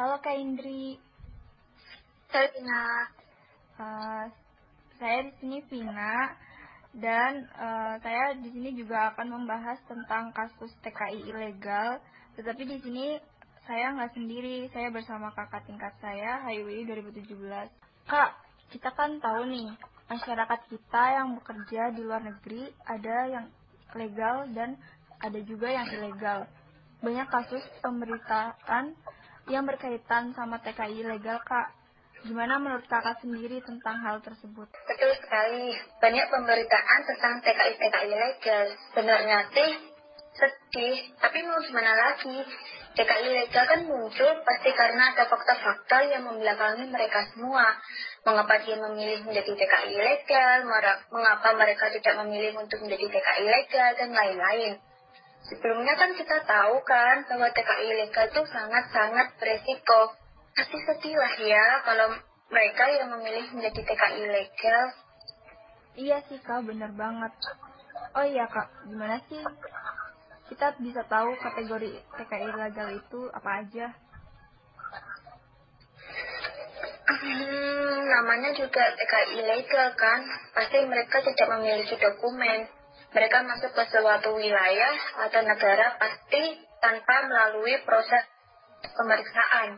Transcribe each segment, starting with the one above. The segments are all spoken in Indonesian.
Halo Kak Indri. Halo Vina. Uh, saya di sini Vina dan uh, saya di sini juga akan membahas tentang kasus TKI ilegal. Tetapi di sini saya nggak sendiri, saya bersama kakak tingkat saya HIWI 2017. Kak, kita kan tahu nih masyarakat kita yang bekerja di luar negeri ada yang legal dan ada juga yang ilegal. Banyak kasus pemberitaan yang berkaitan sama TKI ilegal, Kak. Gimana menurut kakak sendiri tentang hal tersebut? Betul sekali. Banyak pemberitaan tentang TKI-TKI ilegal. Sebenarnya sih sedih, tapi mau gimana lagi? TKI ilegal kan muncul pasti karena ada fakta-fakta yang membelakangi mereka semua. Mengapa dia memilih menjadi TKI ilegal, mengapa mereka tidak memilih untuk menjadi TKI ilegal, dan lain-lain. Sebelumnya kan kita tahu kan bahwa TKI ilegal itu sangat-sangat beresiko pasti sedih lah ya kalau mereka yang memilih menjadi TKI ilegal. Iya sih kak, bener banget. Oh iya kak, gimana sih kita bisa tahu kategori TKI ilegal itu apa aja? Hmm, namanya juga TKI ilegal kan, pasti mereka tidak memiliki dokumen. Mereka masuk ke suatu wilayah atau negara pasti tanpa melalui proses pemeriksaan.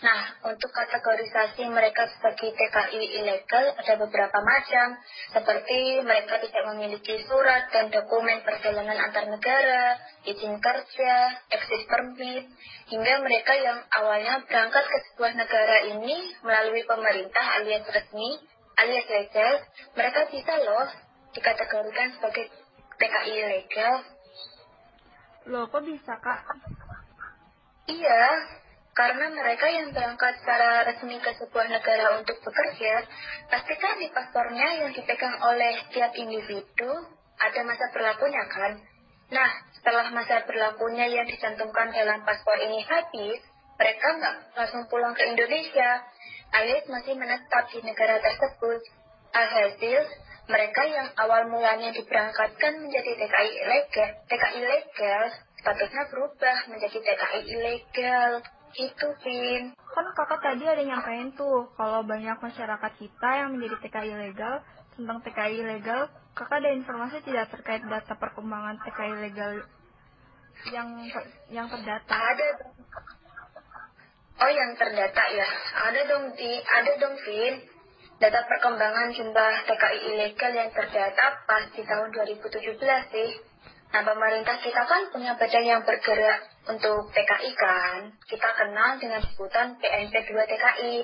Nah, untuk kategorisasi mereka sebagai TKI ilegal ada beberapa macam, seperti mereka tidak memiliki surat dan dokumen perjalanan antar negara, izin kerja, eksis permit, hingga mereka yang awalnya berangkat ke sebuah negara ini melalui pemerintah alias resmi, alias legal, mereka bisa loh dikategorikan sebagai TKI ilegal. Loh, kok bisa, Kak? Iya, karena mereka yang berangkat secara resmi ke sebuah negara untuk bekerja, pastikan di paspornya yang dipegang oleh tiap individu ada masa berlakunya kan? Nah, setelah masa berlakunya yang dicantumkan dalam paspor ini habis, mereka nggak langsung pulang ke Indonesia, alias masih menetap di negara tersebut. Alhasil, mereka yang awal mulanya diberangkatkan menjadi TKI ilegal, TKI ilegal statusnya berubah menjadi TKI ilegal. Itu, Vin. Kan kakak tadi ada nyampein tuh, kalau banyak masyarakat kita yang menjadi TKI ilegal, tentang TKI ilegal, kakak ada informasi tidak terkait data perkembangan TKI ilegal yang yang terdata? Ada. Oh, yang terdata ya. Ada dong, di ada dong, Vin. Data perkembangan jumlah TKI ilegal yang terdata pas di tahun 2017 sih. Nah, pemerintah kita kan punya badan yang bergerak untuk TKI kan. Kita kenal dengan sebutan PNP 2 TKI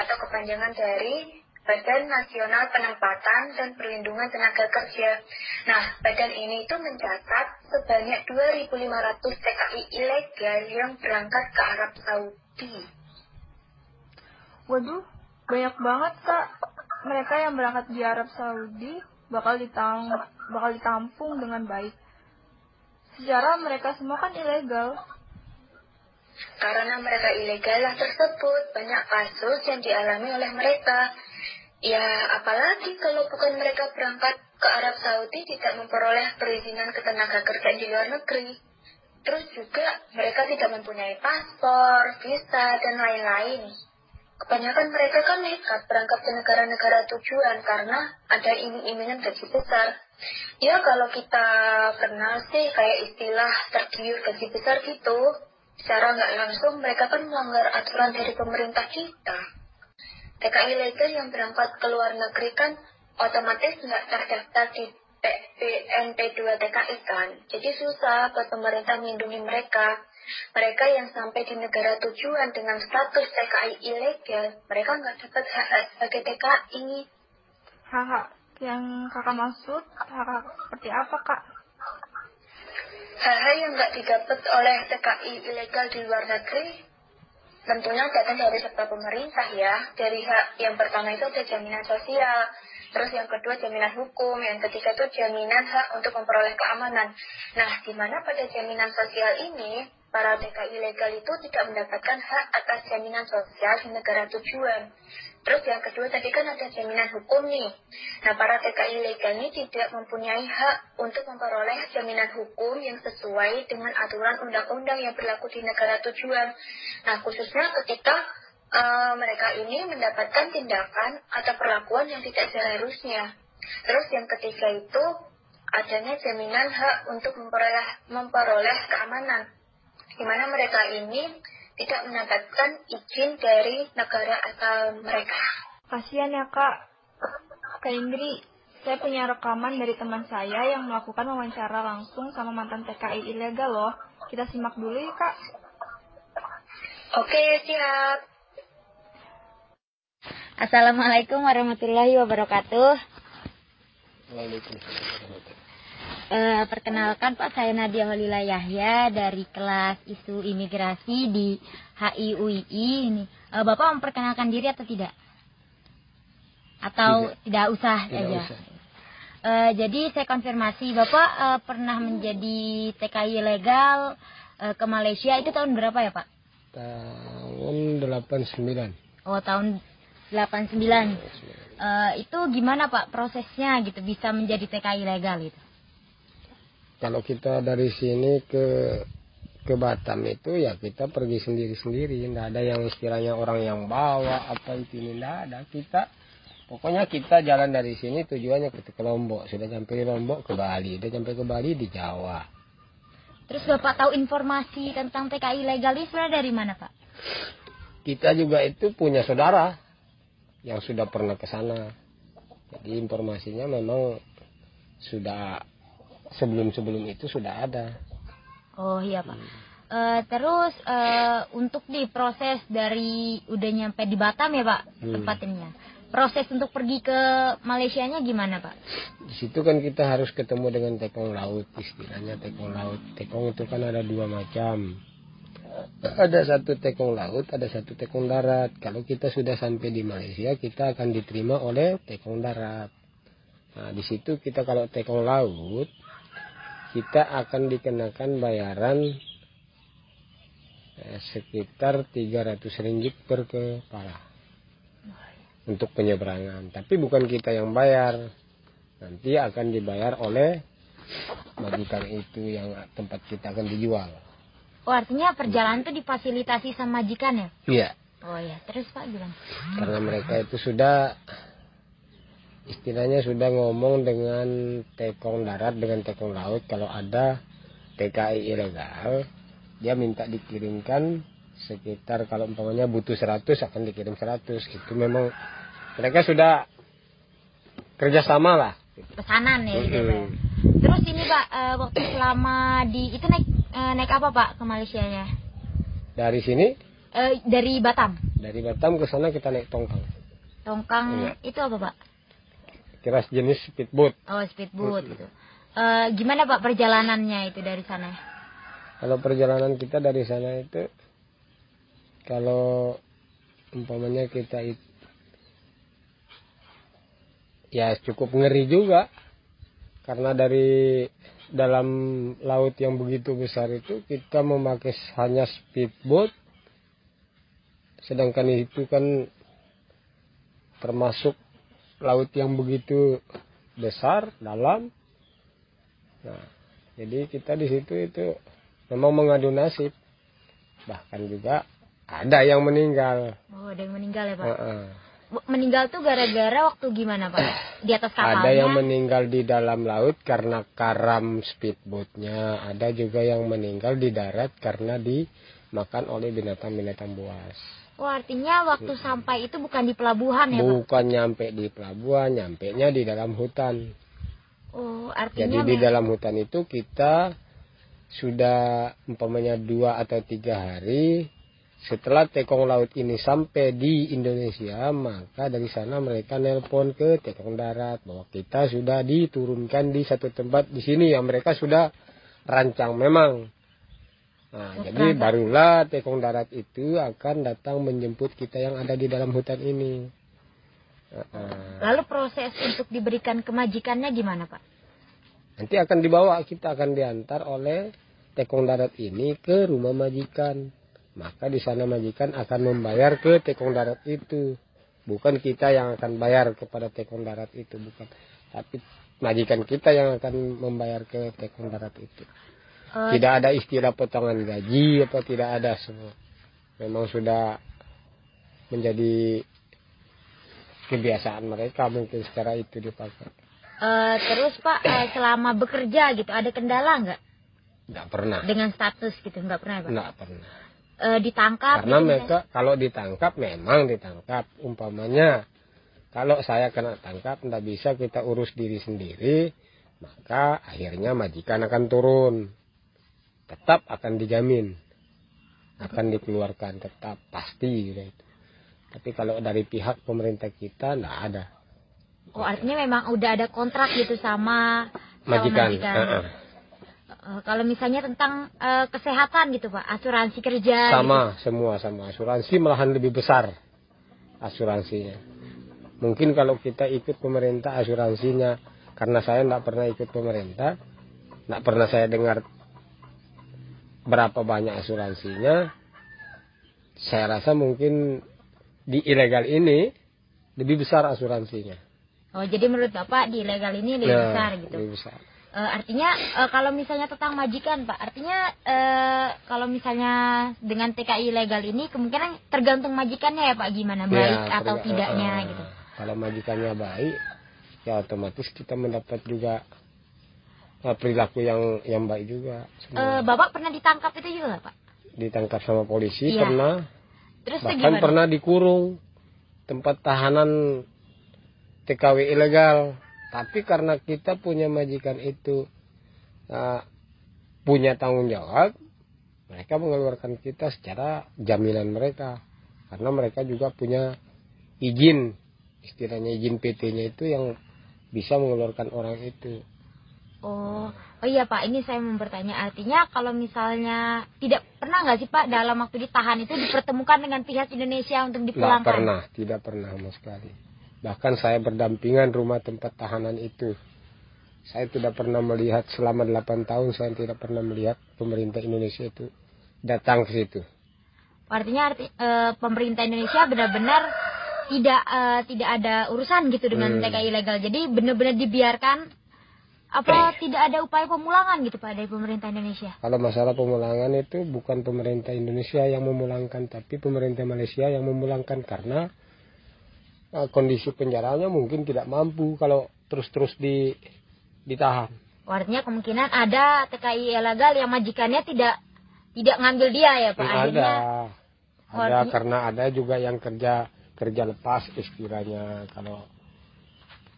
atau kepanjangan dari Badan Nasional Penempatan dan Perlindungan Tenaga Kerja. Nah, badan ini itu mencatat sebanyak 2.500 TKI ilegal yang berangkat ke Arab Saudi. Waduh, banyak banget, Kak. Mereka yang berangkat di Arab Saudi bakal ditang bakal ditampung dengan baik. Secara mereka semua kan ilegal. Karena mereka ilegal lah tersebut, banyak kasus yang dialami oleh mereka. Ya, apalagi kalau bukan mereka berangkat ke Arab Saudi tidak memperoleh perizinan ketenaga kerjaan di luar negeri. Terus juga mereka tidak mempunyai paspor, visa, dan lain-lain. Kebanyakan mereka kan nekat berangkat ke negara-negara tujuan karena ada iming-imingan gaji besar. Ya kalau kita kenal sih kayak istilah tergiur gaji besar gitu, secara nggak langsung mereka kan melanggar aturan dari pemerintah kita. TKI ilegal yang berangkat ke luar negeri kan otomatis nggak terdaftar di PNP 2 TKI kan. Jadi susah buat pemerintah melindungi mereka. Mereka yang sampai di negara tujuan dengan status TKI ilegal, mereka nggak dapat hak sebagai TKI. Hak yang kakak maksud hak seperti apa kak? Hal-hal yang nggak didapat oleh TKI ilegal di luar negeri tentunya datang dari sektor pemerintah ya. Dari hak yang pertama itu ada jaminan sosial, terus yang kedua jaminan hukum, yang ketiga itu jaminan hak untuk memperoleh keamanan. Nah, di mana pada jaminan sosial ini para TKI ilegal itu tidak mendapatkan hak atas jaminan sosial di negara tujuan. Terus yang kedua tadi kan ada jaminan hukum nih. Nah para TKI ilegal ini tidak mempunyai hak untuk memperoleh jaminan hukum yang sesuai dengan aturan undang-undang yang berlaku di negara tujuan. Nah khususnya ketika uh, mereka ini mendapatkan tindakan atau perlakuan yang tidak seharusnya. Terus yang ketiga itu adanya jaminan hak untuk memperoleh, memperoleh keamanan, di mana mereka ini tidak mendapatkan izin dari negara asal mereka. Kasihan ya kak, Kak Indri, saya punya rekaman dari teman saya yang melakukan wawancara langsung sama mantan TKI ilegal loh. Kita simak dulu ya kak. Oke, siap. Assalamualaikum warahmatullahi wabarakatuh. Waalaikumsalam. Uh, perkenalkan Pak, saya Nadia Holila Yahya dari kelas isu imigrasi di HIUII ini. Uh, Bapak memperkenalkan diri atau tidak? Atau tidak, tidak usah tidak aja? Usah. Uh, jadi saya konfirmasi, Bapak uh, pernah menjadi TKI legal uh, ke Malaysia itu tahun berapa ya Pak? Tahun 89. Oh tahun 89. Uh, itu gimana Pak prosesnya gitu bisa menjadi TKI legal itu? Kalau kita dari sini ke ke Batam itu ya kita pergi sendiri-sendiri. Tidak ada yang istilahnya orang yang bawa apa itu ini tidak ada. Kita pokoknya kita jalan dari sini tujuannya ke, ke Lombok. Sudah sampai di Lombok ke Bali. Sudah sampai ke Bali di Jawa. Terus bapak tahu informasi tentang TKI legal ini sebenarnya dari mana pak? Kita juga itu punya saudara yang sudah pernah ke sana. Jadi informasinya memang sudah sebelum-sebelum itu sudah ada. Oh iya pak. Hmm. Uh, terus uh, untuk di proses dari udah nyampe di Batam ya pak hmm. tempat ininya. Proses untuk pergi ke Malaysia nya gimana pak? Di situ kan kita harus ketemu dengan tekong laut istilahnya tekong laut. Tekong itu kan ada dua macam. Ada satu tekong laut, ada satu tekong darat. Kalau kita sudah sampai di Malaysia, kita akan diterima oleh tekong darat. Nah, di situ kita kalau tekong laut, kita akan dikenakan bayaran eh, sekitar 300 ringgit per kepala untuk penyeberangan. Tapi bukan kita yang bayar, nanti akan dibayar oleh majikan itu yang tempat kita akan dijual. Oh artinya perjalanan itu difasilitasi sama majikan ya? Iya. Oh ya, terus Pak bilang. Karena mereka itu sudah istilahnya sudah ngomong dengan tekong darat dengan tekong laut. Kalau ada TKI ilegal dia minta dikirimkan sekitar kalau umpamanya butuh 100 akan dikirim 100 itu memang mereka sudah kerjasama lah. Pesanan ya gitu -hmm. terus ini pak uh, waktu selama di itu naik uh, naik apa pak ke Malaysia nya? Dari sini? Uh, dari Batam. Dari Batam ke sana kita naik tongkang. Tongkang iya. itu apa pak kira jenis speedboat. Oh, speedboat gitu. Uh, gimana Pak perjalanannya itu dari sana? Kalau perjalanan kita dari sana itu kalau umpamanya kita itu ya cukup ngeri juga karena dari dalam laut yang begitu besar itu kita memakai hanya speedboat sedangkan itu kan termasuk laut yang begitu besar dalam. Nah jadi kita di situ itu memang mengadu nasib. Bahkan juga ada yang meninggal. Oh ada yang meninggal ya pak? Uh -uh. meninggal tuh gara-gara waktu gimana pak? Di atas kapalnya ada yang meninggal di dalam laut karena karam speedboatnya. Ada juga yang meninggal di darat karena dimakan oleh binatang-binatang buas Oh artinya waktu sampai itu bukan di pelabuhan ya Bukan nyampe di pelabuhan, nyampe nya di dalam hutan. Oh artinya. Jadi di dalam hutan itu kita sudah umpamanya dua atau tiga hari setelah tekong laut ini sampai di Indonesia maka dari sana mereka nelpon ke tekong darat bahwa kita sudah diturunkan di satu tempat di sini yang mereka sudah rancang memang Nah, jadi barulah tekong darat itu akan datang menjemput kita yang ada di dalam hutan ini. Lalu proses untuk diberikan kemajikannya gimana, Pak? Nanti akan dibawa, kita akan diantar oleh tekong darat ini ke rumah majikan. Maka di sana majikan akan membayar ke tekong darat itu. bukan kita yang akan bayar kepada tekon darat itu bukan tapi majikan kita yang akan membayar ke tekon darat itu Eh, tidak ada istilah potongan gaji apa tidak ada semua. Memang sudah menjadi kebiasaan mereka mungkin secara itu dipakai. Eh, terus Pak eh, selama bekerja gitu ada kendala nggak? Tidak pernah. Dengan status gitu nggak pernah ya, Pak? tidak pernah. Eh, ditangkap karena gitu, mereka kalau ditangkap memang ditangkap. Umpamanya kalau saya kena tangkap tidak bisa kita urus diri sendiri maka akhirnya majikan akan turun tetap akan dijamin akan dikeluarkan tetap pasti udah itu tapi kalau dari pihak pemerintah kita tidak ada. Oh artinya memang udah ada kontrak gitu sama sama majikan. Eh, kalau misalnya tentang eh, kesehatan gitu Pak, asuransi kerja. sama semua sama. Asuransi malahan lebih besar asuransinya. Mungkin kalau kita ikut pemerintah asuransinya karena saya tidak pernah ikut pemerintah tidak pernah saya dengar berapa banyak asuransinya saya rasa mungkin di ilegal ini lebih besar asuransinya. Oh jadi menurut Bapak di ilegal ini lebih Nah, besar gitu. lebih besar Eh, artinya eh, kalau misalnya tentang majikan Pak, artinya eh, kalau misalnya dengan TKI ilegal ini kemungkinan tergantung majikannya ya Pak gimana baik Ya, atau tidaknya gitu. Kalau majikannya baik, ya otomatis kita mendapat juga perilaku yang yang baik juga. Eh, Semua. Bapak pernah ditangkap itu juga nggak, Pak? Ditangkap sama polisi Iya. pernah, Terus bahkan gimana? pernah dikurung tempat tahanan TKW ilegal. Tapi karena kita punya majikan itu eh, punya tanggung jawab, mereka mengeluarkan kita secara jaminan mereka. Karena mereka juga punya izin, istilahnya izin PT-nya itu yang bisa mengeluarkan orang itu. Oh, oh iya Pak, ini saya mau bertanya. Artinya kalau misalnya tidak pernah nggak sih Pak dalam waktu ditahan itu dipertemukan dengan pihak Indonesia untuk Tidak dipulangkan? pernah, tidak pernah sama sekali. Bahkan saya berdampingan rumah tempat tahanan itu. Saya tidak pernah melihat selama 8 tahun saya tidak pernah melihat pemerintah Indonesia itu datang ke situ. Artinya arti, eh, pemerintah Indonesia benar-benar tidak eh, tidak ada urusan gitu dengan Hmm. TKI ilegal. Jadi benar-benar dibiarkan apa tidak ada upaya pemulangan gitu Pak dari pemerintah Indonesia. Kalau masalah pemulangan itu bukan pemerintah Indonesia yang memulangkan, tapi pemerintah Malaysia yang memulangkan karena eh, kondisi penjaranya mungkin tidak mampu kalau terus-terus di ditahan. Artinya kemungkinan ada TKI ilegal yang majikannya tidak tidak ngambil dia ya Pak. ada, Akhirnya ada karena ada juga yang kerja kerja lepas istilahnya kalau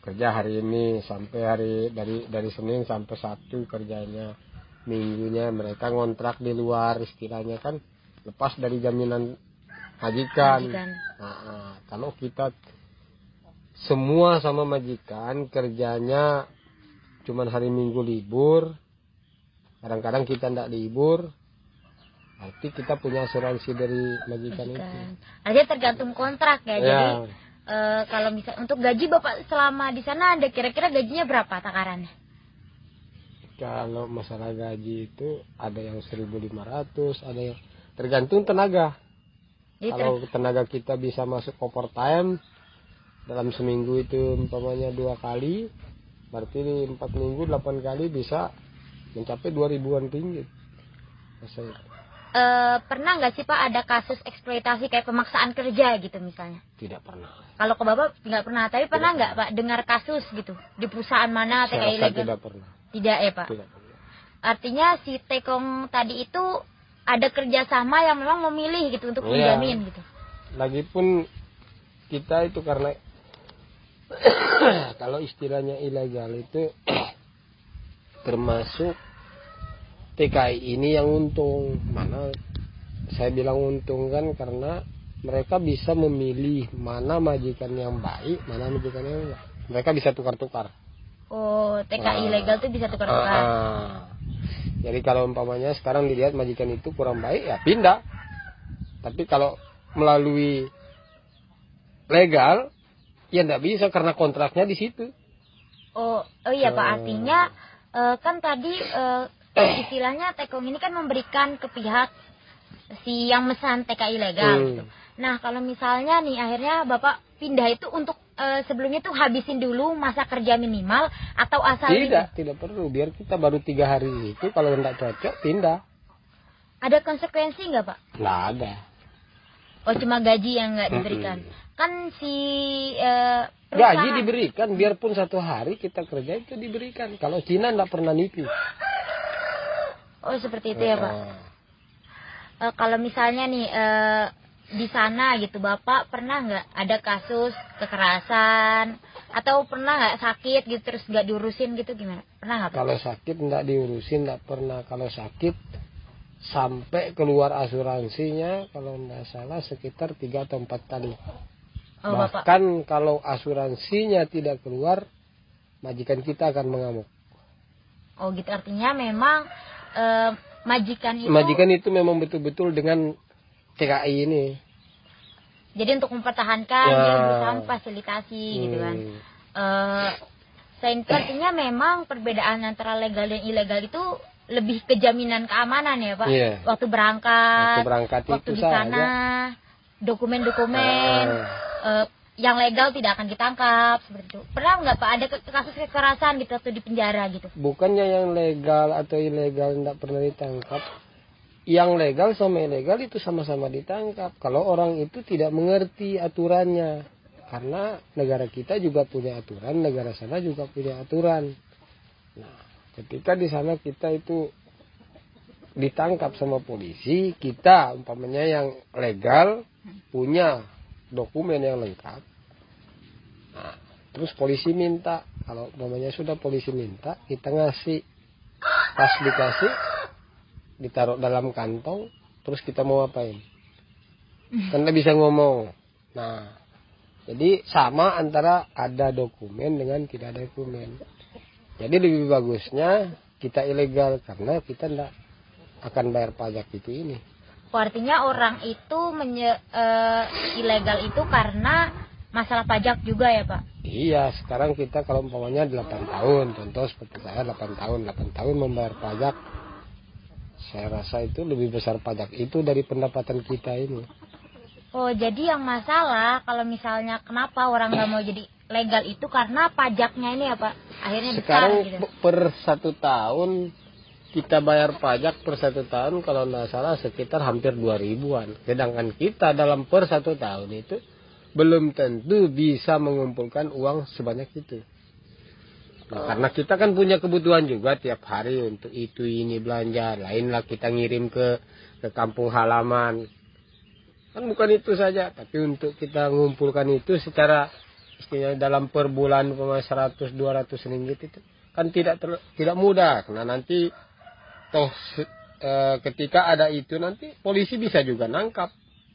kerja hari ini sampai hari dari dari Senin sampai Sabtu kerjanya minggunya mereka ngontrak di luar istilahnya kan lepas dari jaminan majikan. majikan. Nah, nah, kalau kita semua sama majikan kerjanya cuman hari Minggu libur, kadang-kadang kita tidak libur, berarti kita punya asuransi dari majikan, itu. majikan. Artinya tergantung kontrak ya. Jadi Eh, kalau misal untuk gaji Bapak selama di sana ada kira-kira gajinya berapa takarannya? kalau masalah gaji itu ada yang 1.500, ada yang tergantung tenaga. Jadi ter- Kalau tenaga kita bisa masuk overtime dalam seminggu itu umpamanya dua kali, berarti di empat minggu delapan kali bisa mencapai dua ribuan ringgit. Masa eh, pernah nggak sih Pak ada kasus eksploitasi kayak pemaksaan kerja gitu misalnya? tidak pernah. Kalau ke Bapak nggak pernah, tapi pernah nggak Pak dengar kasus gitu di perusahaan mana TKI rasa ilegal? tidak pernah. Tidak ya Pak. Tidak pernah. Artinya si Tekong tadi itu ada kerjasama yang memang memilih gitu untuk Iya. menjamin gitu. Lagipun kita itu karena kalau istilahnya ilegal itu termasuk TKI ini yang untung mana saya bilang untung kan karena mereka bisa memilih mana majikan yang baik mana majikan yang enggak mereka bisa tukar-tukar Oh, TKI Ah. ilegal tuh bisa tukar-tukar. Ah. Jadi kalau umpamanya sekarang dilihat majikan itu kurang baik ya pindah. Tapi kalau melalui legal ya tidak bisa karena kontraknya di situ. Oh, oh iya Pak, Ah. artinya eh, kan tadi eh, istilahnya Tekong ini kan memberikan ke pihak si yang mesan TKI ilegal Hmm. gitu. Nah, kalau misalnya nih akhirnya Bapak pindah itu untuk uh, sebelumnya tuh habisin dulu masa kerja minimal atau asal tidak itu? tidak perlu biar kita baru tiga hari itu kalau tidak cocok pindah ada konsekuensi nggak pak nggak ada oh cuma gaji yang nggak diberikan hmm. kan si uh, gaji diberikan biarpun satu hari kita kerja itu diberikan kalau Cina nggak pernah nipu oh seperti itu ya pak. Uh, kalau misalnya nih uh, di sana gitu bapak pernah nggak ada kasus kekerasan? Atau pernah nggak sakit gitu terus nggak diurusin gitu gimana? Pernah nggak kalau sakit nggak diurusin nggak pernah. Kalau sakit sampai keluar asuransinya kalau nggak salah sekitar tiga atau empat kali. Oh, bahkan bapak. kalau asuransinya tidak keluar majikan kita akan mengamuk. Oh gitu. Artinya memang eh, majikan itu majikan itu memang betul-betul dengan TKI ini. Jadi untuk mempertahankan ya. dia berusaha fasilitasi hmm. gitu kan. Selain itu artinya memang perbedaan antara legal dan ilegal itu lebih ke jaminan keamanan ya pak. Yeah. Waktu berangkat, waktu, berangkat waktu di sana, dokumen-dokumen, uh. uh, yang legal tidak akan ditangkap seperti itu. Pernah nggak pak ada kasus kekerasan gitu atau di penjara gitu? Bukannya yang legal atau ilegal tidak pernah ditangkap, yang legal sama ilegal itu sama-sama ditangkap. Kalau orang itu tidak mengerti aturannya, karena negara kita juga punya aturan, negara sana juga punya aturan. Nah, ketika di sana kita itu ditangkap sama polisi, kita umpamanya yang legal punya dokumen yang lengkap. Nah, terus polisi minta, kalau umpamanya sudah polisi minta, kita ngasih, pas dikasih ditaruh dalam kantong terus kita mau apain kan bisa ngomong. Nah jadi sama antara ada dokumen dengan tidak ada dokumen. Jadi lebih bagusnya kita ilegal karena kita tidak akan bayar pajak itu ini artinya orang itu menye, uh, ilegal itu karena masalah pajak juga ya pak iya sekarang kita kalau umpamanya 8 tahun contoh seperti saya 8 tahun 8 tahun membayar pajak saya rasa itu lebih besar pajak itu dari pendapatan kita ini. Oh, jadi yang masalah kalau misalnya kenapa orang nggak mau jadi legal itu karena pajaknya ini apa? Akhirnya Sekarang besar gitu. per satu tahun kita bayar pajak per satu tahun kalau nggak salah sekitar hampir dua ribuan. Sedangkan kita dalam per satu tahun itu belum tentu bisa mengumpulkan uang sebanyak itu. Nah, karena kita kan punya kebutuhan juga tiap hari untuk itu ini belanja, lainlah kita ngirim ke ke kampung halaman. Kan bukan itu saja, tapi untuk kita mengumpulkan itu secara istilahnya dalam per bulan 100 200 ringgit itu kan tidak ter, tidak mudah karena nanti toh e, ketika ada itu nanti polisi bisa juga nangkap.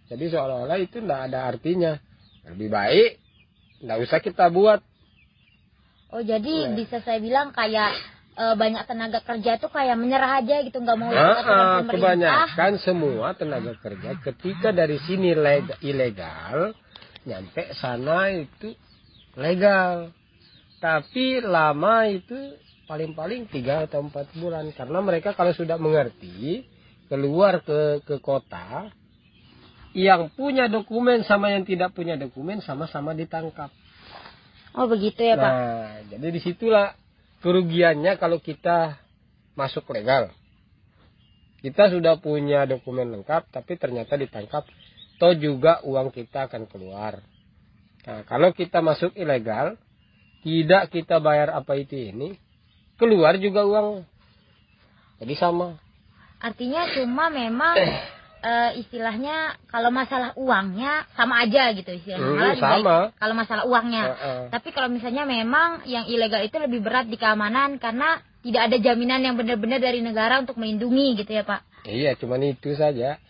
Jadi seolah-olah itu tidak ada artinya. Lebih baik tidak usah kita buat Oh jadi ya. bisa saya bilang kayak e, banyak tenaga kerja itu kayak menyerah aja gitu nggak mau nah, uh, kebanyakan semua tenaga kerja ketika dari sini legal, ilegal nyampe sana itu legal tapi lama itu paling-paling tiga atau empat bulan karena mereka kalau sudah mengerti keluar ke ke kota yang punya dokumen sama yang tidak punya dokumen sama-sama ditangkap Oh begitu ya Pak. Nah, jadi di situlah kerugiannya kalau kita masuk legal. Kita sudah punya dokumen lengkap, tapi ternyata ditangkap. Toh juga uang kita akan keluar. Nah, kalau kita masuk ilegal, tidak kita bayar apa itu ini, keluar juga uang. Jadi sama. Artinya cuma memang uh, istilahnya kalau masalah uangnya sama aja gitu istilahnya. Hmm, sama. Kalau masalah uangnya. Uh, uh. Tapi kalau misalnya memang yang ilegal itu lebih berat di keamanan karena tidak ada jaminan yang benar-benar dari negara untuk melindungi gitu ya Pak. Iya, cuma itu saja.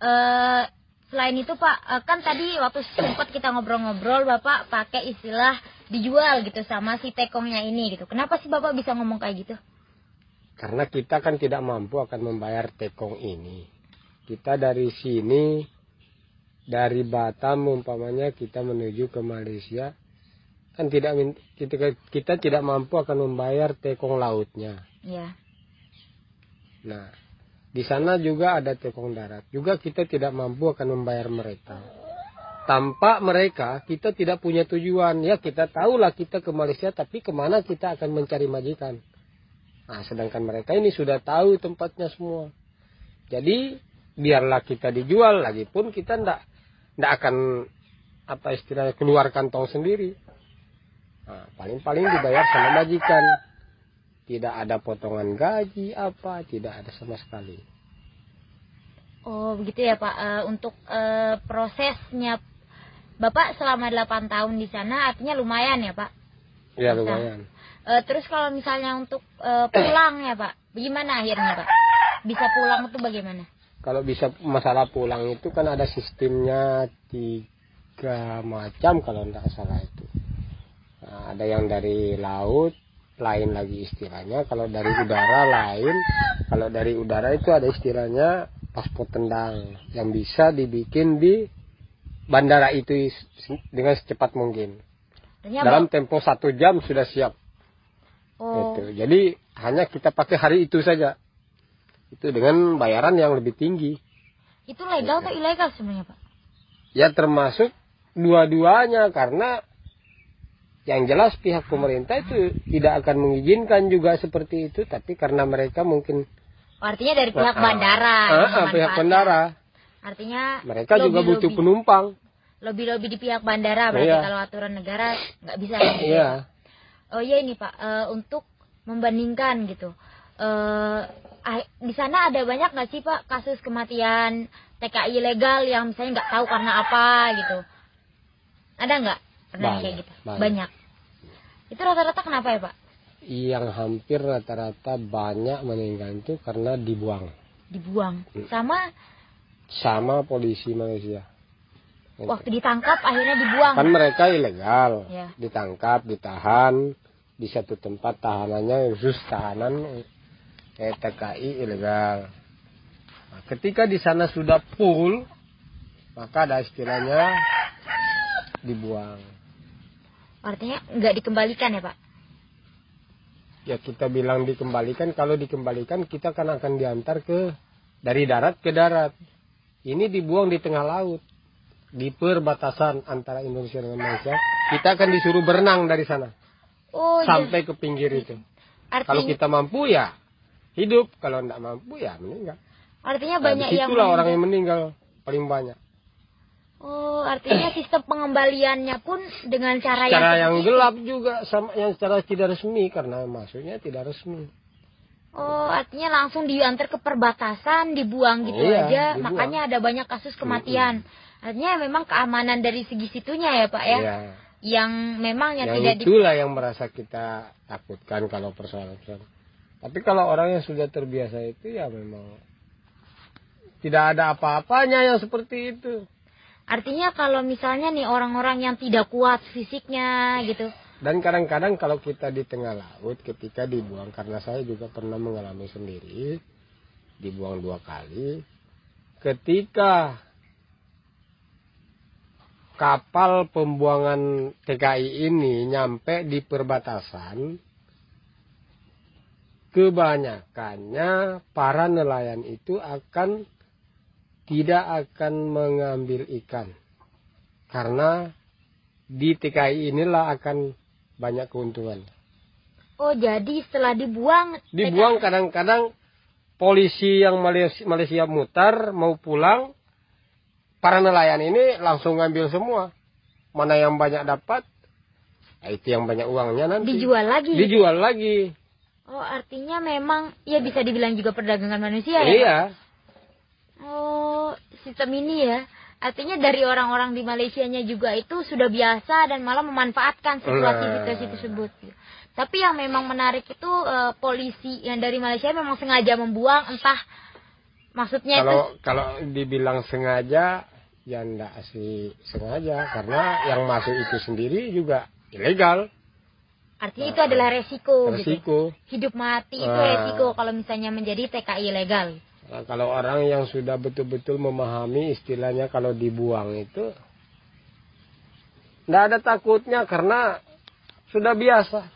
Uh, selain itu Pak, uh, kan tadi waktu sempat kita ngobrol-ngobrol Bapak pakai istilah dijual gitu sama si tekongnya ini gitu. Kenapa sih Bapak bisa ngomong kayak gitu? Karena kita kan tidak mampu akan membayar tekong ini kita dari sini dari Batam umpamanya kita menuju ke Malaysia kan tidak kita, kita tidak mampu akan membayar tekong lautnya. Ya. Nah, di sana juga ada tekong darat. Juga kita tidak mampu akan membayar mereka. Tanpa mereka kita tidak punya tujuan. Ya kita tahulah kita ke Malaysia tapi ke mana kita akan mencari majikan? Nah sedangkan mereka ini sudah tahu tempatnya semua. Jadi biarlah kita dijual lagi pun kita ndak ndak akan apa istilahnya keluar kantong sendiri. Nah, paling paling dibayar sama majikan. Tidak ada potongan gaji apa tidak ada sama sekali. Oh begitu ya pak. Uh, untuk uh, prosesnya Bapak selama 8 tahun di sana artinya lumayan ya Pak? Iya lumayan. Uh, terus kalau misalnya untuk uh, pulang ya Pak, bagaimana akhirnya Pak? Bisa pulang itu bagaimana? Kalau bisa masalah pulang itu kan ada sistemnya tiga macam kalau tidak salah itu. Nah, ada yang dari laut, lain lagi istilahnya. Kalau dari udara lain, kalau dari udara itu ada istilahnya paspor tendang yang bisa dibikin di bandara itu dengan secepat mungkin. Dalam tempo satu jam sudah siap. Oh. Itu. Jadi hanya kita pakai hari itu saja. Itu dengan bayaran yang lebih tinggi. Itu legal atau ilegal sebenarnya Pak? Ya termasuk dua-duanya karena yang jelas pihak pemerintah itu tidak akan mengizinkan juga seperti itu tapi karena mereka mungkin artinya dari pihak bandara uh, uh, pihak bandara Artinya mereka lobby, juga butuh lobby. penumpang. Lebih-lebih di pihak bandara berarti iya. kalau aturan negara nggak bisa. Gitu. Iya. Oh iya ini Pak, uh, untuk membandingkan gitu. Uh, di sana ada banyak nggak sih Pak kasus kematian TKI ilegal yang misalnya nggak tahu karena apa gitu? Ada nggak pernah banyak, kayak gitu? Banyak. banyak. Itu rata-rata kenapa ya Pak? Yang hampir rata-rata banyak meninggal itu karena dibuang. Dibuang. Hmm. Sama sama polisi Malaysia. Waktu ditangkap akhirnya dibuang. Kan mereka ilegal. Ya. Ditangkap, ditahan di satu tempat tahanannya khusus tahanan kayak TKI ilegal. Nah, ketika di sana sudah full, maka ada istilahnya dibuang. Artinya nggak dikembalikan ya Pak? Ya kita bilang dikembalikan, kalau dikembalikan kita kan akan diantar ke dari darat ke darat. Ini dibuang di tengah laut. Di perbatasan antara Indonesia dengan Malaysia. Kita akan disuruh berenang dari sana. Oh, iya. sampai iya. ke pinggir itu. Artinya... Kalau kita mampu ya hidup. Kalau tidak mampu ya meninggal. Artinya nah, banyak yang meninggal. orang yang meninggal paling banyak. Oh, artinya sistem pengembaliannya pun dengan cara, cara yang, yang gelap juga sama yang secara tidak resmi karena maksudnya tidak resmi. Oh, artinya langsung diantar ke perbatasan, dibuang gitu iya, aja. Dibuang. Makanya ada banyak kasus kematian. Artinya memang keamanan dari segi situnya ya, Pak ya. Iya. Yang memang yang, yang tidak itulah di... yang merasa kita takutkan kalau persoalan-persoalan. Tapi kalau orang yang sudah terbiasa itu ya memang tidak ada apa-apanya yang seperti itu. Artinya kalau misalnya nih orang-orang yang tidak kuat fisiknya gitu, dan kadang-kadang kalau kita di tengah laut ketika dibuang karena saya juga pernah mengalami sendiri dibuang dua kali ketika kapal pembuangan TKI ini nyampe di perbatasan kebanyakannya para nelayan itu akan tidak akan mengambil ikan. Karena di TKI inilah akan banyak keuntungan. Oh, jadi setelah dibuang dibuang kadang-kadang polisi yang Malaysia, Malaysia mutar mau pulang para nelayan ini langsung ngambil semua. Mana yang banyak dapat, nah itu yang banyak uangnya nanti. Dijual lagi. Dijual lagi. Oh, artinya memang ya bisa dibilang juga perdagangan manusia ya? Iya. Oh, sistem ini ya. Artinya dari orang-orang di Malaysia-nya juga itu sudah biasa dan malah memanfaatkan situasi-situasi tersebut. Tapi yang memang menarik itu uh, polisi yang dari Malaysia memang sengaja membuang entah maksudnya kalau, itu kalau dibilang sengaja ya enggak sih sengaja karena yang masuk itu sendiri juga ilegal. Artinya nah, itu adalah resiko, gitu. resiko. Gitu. Hidup mati itu nah. resiko kalau misalnya menjadi TKI ilegal. Nah, kalau orang yang sudah betul-betul memahami istilahnya kalau dibuang itu tidak ada takutnya karena sudah biasa.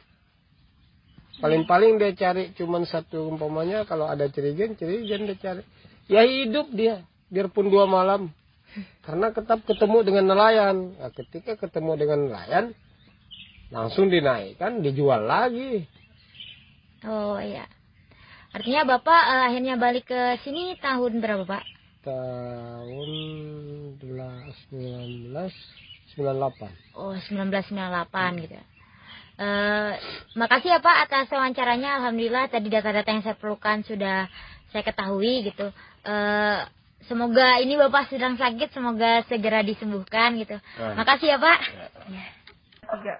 Paling-paling dia cari cuman satu umpamanya kalau ada cerigen, cerigen dia cari. Ya hidup dia, biarpun dua malam. karena tetap ketemu dengan nelayan nah, ketika ketemu dengan nelayan langsung dinaikkan dijual lagi oh iya artinya bapak uh, akhirnya balik ke sini tahun berapa pak tahun 1998 oh 1998 gitu Uh, makasih ya Pak atas wawancaranya. Alhamdulillah tadi data-data yang saya perlukan sudah saya ketahui gitu. Uh, semoga ini Bapak sedang sakit, semoga segera disembuhkan gitu. Uh. Makasih ya Pak. Ya. Tiga.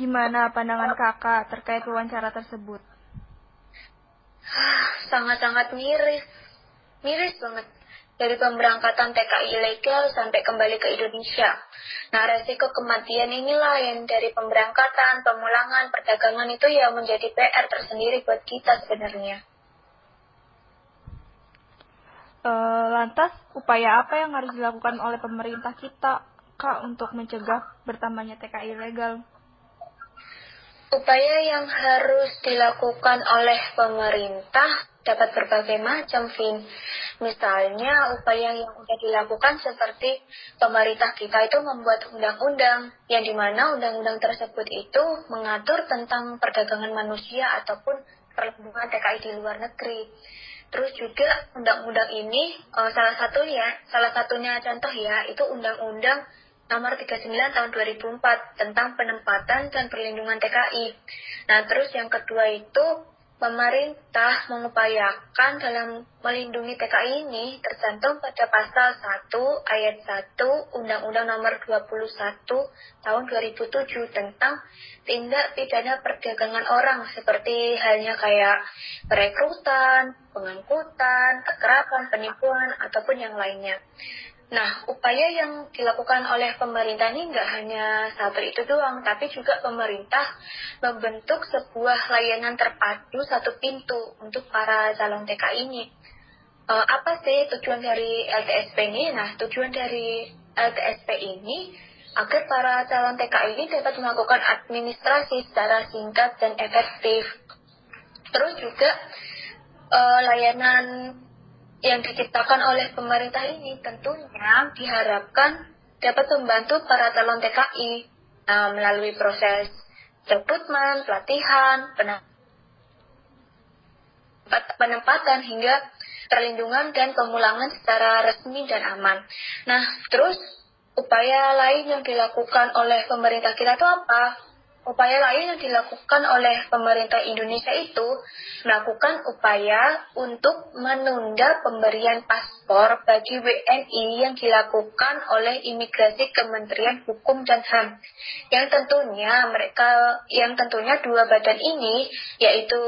Gimana pandangan kakak terkait wawancara tersebut? Sangat-sangat miris. Miris banget dari pemberangkatan TKI ilegal sampai kembali ke Indonesia. Nah, resiko kematian inilah yang dari pemberangkatan, pemulangan, perdagangan itu ya menjadi PR tersendiri buat kita sebenarnya. Uh, lantas, upaya apa yang harus dilakukan oleh pemerintah kita, Kak, untuk mencegah bertambahnya TKI ilegal? Upaya yang harus dilakukan oleh pemerintah dapat berbagai macam, Vin. Misalnya, upaya yang sudah dilakukan seperti pemerintah kita itu membuat undang-undang, yang di mana undang-undang tersebut itu mengatur tentang perdagangan manusia ataupun perlindungan TKI di luar negeri. Terus juga undang-undang ini uh, salah satunya, salah satunya contoh ya, itu undang-undang nomor 39 tahun 2004 tentang penempatan dan perlindungan TKI. Nah, terus yang kedua itu pemerintah mengupayakan dalam melindungi TKI ini tercantum pada pasal 1 ayat 1 Undang-Undang Nomor 21 Tahun 2007 tentang tindak pidana perdagangan orang seperti halnya kayak perekrutan, pengangkutan, kekerasan, penipuan ataupun yang lainnya. Nah, upaya yang dilakukan oleh pemerintah ini nggak hanya satu itu doang, tapi juga pemerintah membentuk sebuah layanan terpadu satu pintu untuk para calon TK ini. Uh, apa sih tujuan dari LTSP ini? Nah, tujuan dari LTSP ini agar para calon TK ini dapat melakukan administrasi secara singkat dan efektif. Terus juga uh, layanan yang diciptakan oleh pemerintah ini tentunya diharapkan dapat membantu para calon TKI uh, eh, melalui proses rekrutmen, pelatihan, penempatan hingga perlindungan dan pemulangan secara resmi dan aman. Nah, terus upaya lain yang dilakukan oleh pemerintah kita itu apa? Upaya lain yang dilakukan oleh pemerintah Indonesia itu melakukan upaya untuk menunda pemberian paspor bagi WNI yang dilakukan oleh imigrasi Kementerian Hukum dan HAM. Yang tentunya mereka yang tentunya dua badan ini yaitu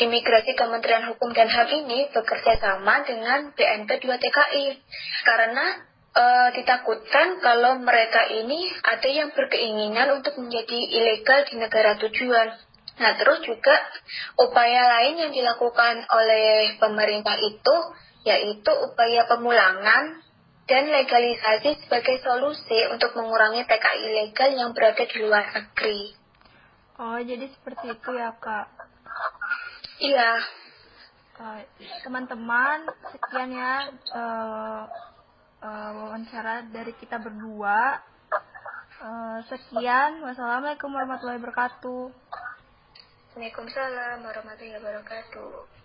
Imigrasi Kementerian Hukum dan HAM ini bekerja sama dengan BNP 2 TKI karena uh, ditakutkan kalau mereka ini ada yang berkeinginan untuk menjadi ilegal di negara tujuan. Nah, terus juga upaya lain yang dilakukan oleh pemerintah itu yaitu upaya pemulangan dan legalisasi sebagai solusi untuk mengurangi TKI ilegal yang berada di luar negeri. Oh, jadi seperti itu ya, Kak? Iya. Uh, teman-teman, sekian ya uh, uh, wawancara dari kita berdua. Uh, sekian, wassalamualaikum warahmatullahi wabarakatuh. Waalaikumsalam warahmatullahi wabarakatuh.